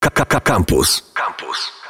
KKK Campus. Campus.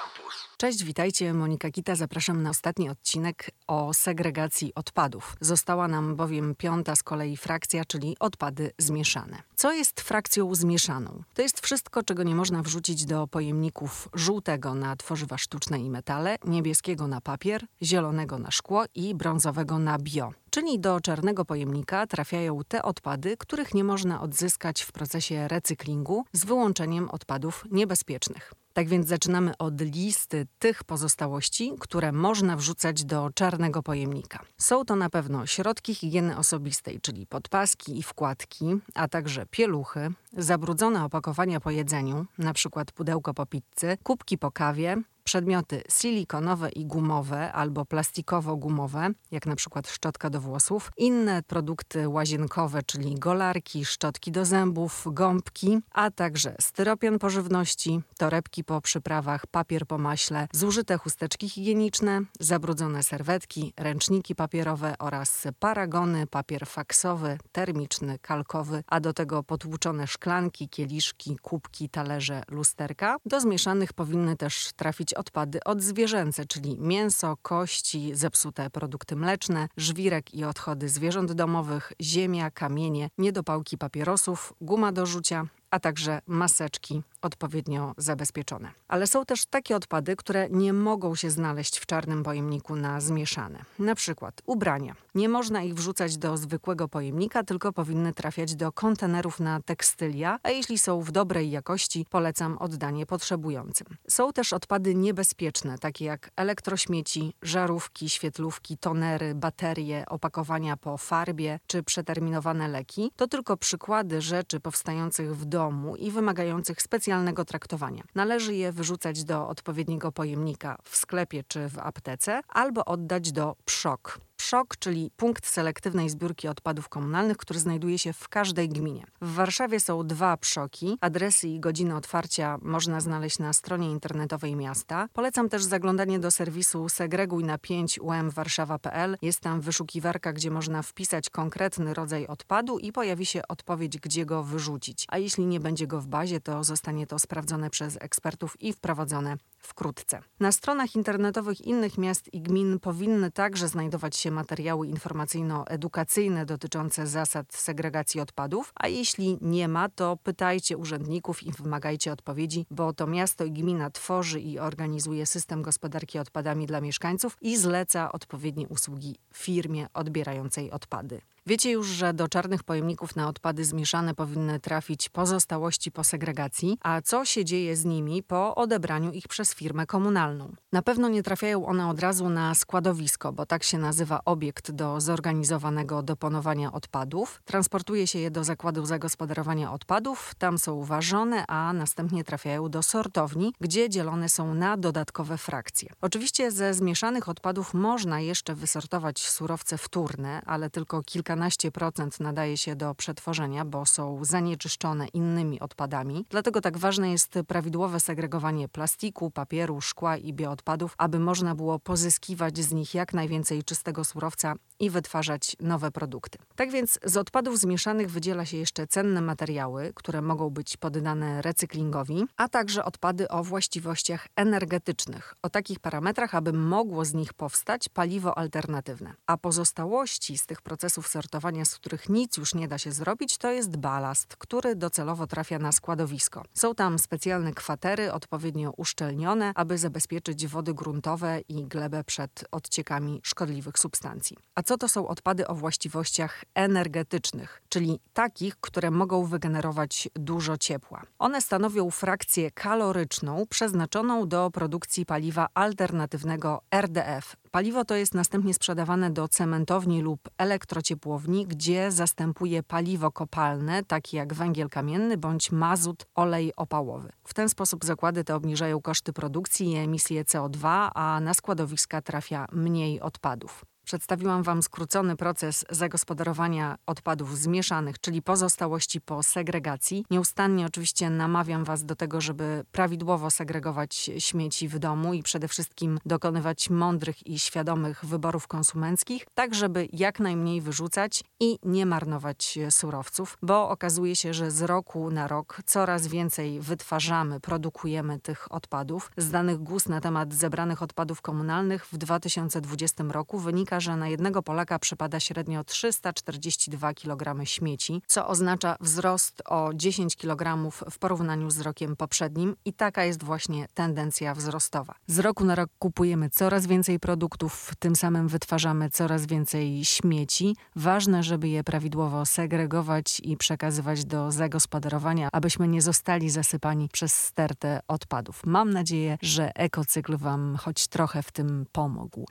Cześć, witajcie. Monika Kita. Zapraszam na ostatni odcinek o segregacji odpadów. Została nam bowiem piąta z kolei frakcja, czyli odpady zmieszane. Co jest frakcją zmieszaną? To jest wszystko, czego nie można wrzucić do pojemników żółtego na tworzywa sztuczne i metale, niebieskiego na papier, zielonego na szkło i brązowego na bio. Czyli do czarnego pojemnika trafiają te odpady, których nie można odzyskać w procesie recyklingu, z wyłączeniem odpadów niebezpiecznych. Tak więc zaczynamy od listy tych pozostałości, które można wrzucać do czarnego pojemnika. Są to na pewno środki higieny osobistej, czyli podpaski i wkładki, a także pieluchy, zabrudzone opakowania po jedzeniu, np. pudełko po pizzy, kubki po kawie, Przedmioty silikonowe i gumowe albo plastikowo-gumowe, jak na przykład szczotka do włosów, inne produkty łazienkowe, czyli golarki, szczotki do zębów, gąbki, a także styropian po żywności, torebki po przyprawach, papier po maśle, zużyte chusteczki higieniczne, zabrudzone serwetki, ręczniki papierowe oraz paragony, papier faksowy, termiczny, kalkowy, a do tego potłuczone szklanki, kieliszki, kubki, talerze, lusterka. Do zmieszanych powinny też trafić odpady odzwierzęce, czyli mięso, kości, zepsute produkty mleczne, żwirek i odchody zwierząt domowych, ziemia, kamienie, niedopałki papierosów, guma do rzucia, a także maseczki odpowiednio zabezpieczone. Ale są też takie odpady, które nie mogą się znaleźć w czarnym pojemniku na zmieszane. Na przykład ubrania. Nie można ich wrzucać do zwykłego pojemnika, tylko powinny trafiać do kontenerów na tekstylia, a jeśli są w dobrej jakości, polecam oddanie potrzebującym. Są też odpady niebezpieczne, takie jak elektrośmieci, żarówki, świetlówki, tonery, baterie, opakowania po farbie czy przeterminowane leki. To tylko przykłady rzeczy powstających w domu i wymagających specjalnego traktowania. Należy je wyrzucać do odpowiedniego pojemnika w sklepie czy w aptece albo oddać do PSZOK PSZOK, czyli punkt selektywnej zbiórki odpadów komunalnych, który znajduje się w każdej gminie. W Warszawie są dwa PSZOKi. Adresy i godziny otwarcia można znaleźć na stronie internetowej miasta. Polecam też zaglądanie do serwisu segreguj na 5 umwarszawa.pl. Jest tam wyszukiwarka, gdzie można wpisać konkretny rodzaj odpadu i pojawi się odpowiedź, gdzie go wyrzucić. A jeśli nie będzie go w bazie, to zostanie to sprawdzone przez ekspertów i wprowadzone wkrótce. Na stronach internetowych innych miast i gmin powinny także znajdować się materiały informacyjno-edukacyjne dotyczące zasad segregacji odpadów, a jeśli nie ma, to pytajcie urzędników i wymagajcie odpowiedzi, bo to miasto i gmina tworzy i organizuje system gospodarki odpadami dla mieszkańców i zleca odpowiednie usługi firmie odbierającej odpady. Wiecie już, że do czarnych pojemników na odpady zmieszane powinny trafić pozostałości po segregacji, a co się dzieje z nimi po odebraniu ich przez firmę komunalną? Na pewno nie trafiają one od razu na składowisko, bo tak się nazywa obiekt do zorganizowanego deponowania odpadów. Transportuje się je do zakładu zagospodarowania odpadów, tam są ważone, a następnie trafiają do sortowni, gdzie dzielone są na dodatkowe frakcje. Oczywiście ze zmieszanych odpadów można jeszcze wysortować surowce wtórne, ale tylko kilka kilkanaście procent nadaje się do przetworzenia, bo są zanieczyszczone innymi odpadami. Dlatego tak ważne jest prawidłowe segregowanie plastiku, papieru, szkła i bioodpadów, aby można było pozyskiwać z nich jak najwięcej czystego surowca i wytwarzać nowe produkty. Tak więc z odpadów zmieszanych wydziela się jeszcze cenne materiały, które mogą być poddane recyklingowi, a także odpady o właściwościach energetycznych, o takich parametrach, aby mogło z nich powstać paliwo alternatywne. A pozostałości z tych procesów sortowania, z których nic już nie da się zrobić, to jest balast, który docelowo trafia na składowisko. Są tam specjalne kwatery odpowiednio uszczelnione, aby zabezpieczyć wody gruntowe i glebę przed odciekami szkodliwych substancji. A co to są odpady o właściwościach energetycznych, czyli takich, które mogą wygenerować dużo ciepła? One stanowią frakcję kaloryczną przeznaczoną do produkcji paliwa alternatywnego RDF, Paliwo to jest następnie sprzedawane do cementowni lub elektrociepłowni, gdzie zastępuje paliwo kopalne, takie jak węgiel kamienny bądź mazut, olej opałowy. W ten sposób zakłady te obniżają koszty produkcji i emisję CO2, a na składowiska trafia mniej odpadów. Przedstawiłam Wam skrócony proces zagospodarowania odpadów zmieszanych, czyli pozostałości po segregacji. Nieustannie oczywiście namawiam Was do tego, żeby prawidłowo segregować śmieci w domu i przede wszystkim dokonywać mądrych i świadomych wyborów konsumenckich, tak żeby jak najmniej wyrzucać i nie marnować surowców, bo okazuje się, że z roku na rok coraz więcej wytwarzamy, produkujemy tych odpadów. Z danych GUS na temat zebranych odpadów komunalnych w 2020 roku że na jednego Polaka przypada średnio 342 kg śmieci, co oznacza wzrost o 10 kg w porównaniu z rokiem poprzednim i taka jest właśnie tendencja wzrostowa. Z roku na rok kupujemy coraz więcej produktów, tym samym wytwarzamy coraz więcej śmieci. Ważne, żeby je prawidłowo segregować i przekazywać do zagospodarowania, abyśmy nie zostali zasypani przez stertę odpadów. Mam nadzieję, że ekocykl Wam choć trochę w tym pomógł.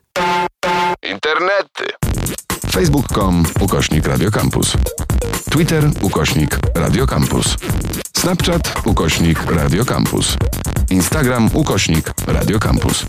Internety. Facebook.com ukośnik Radiocampus. Twitter ukośnik Radiocampus. Snapchat ukośnik Radiocampus. Instagram ukośnik Radiocampus.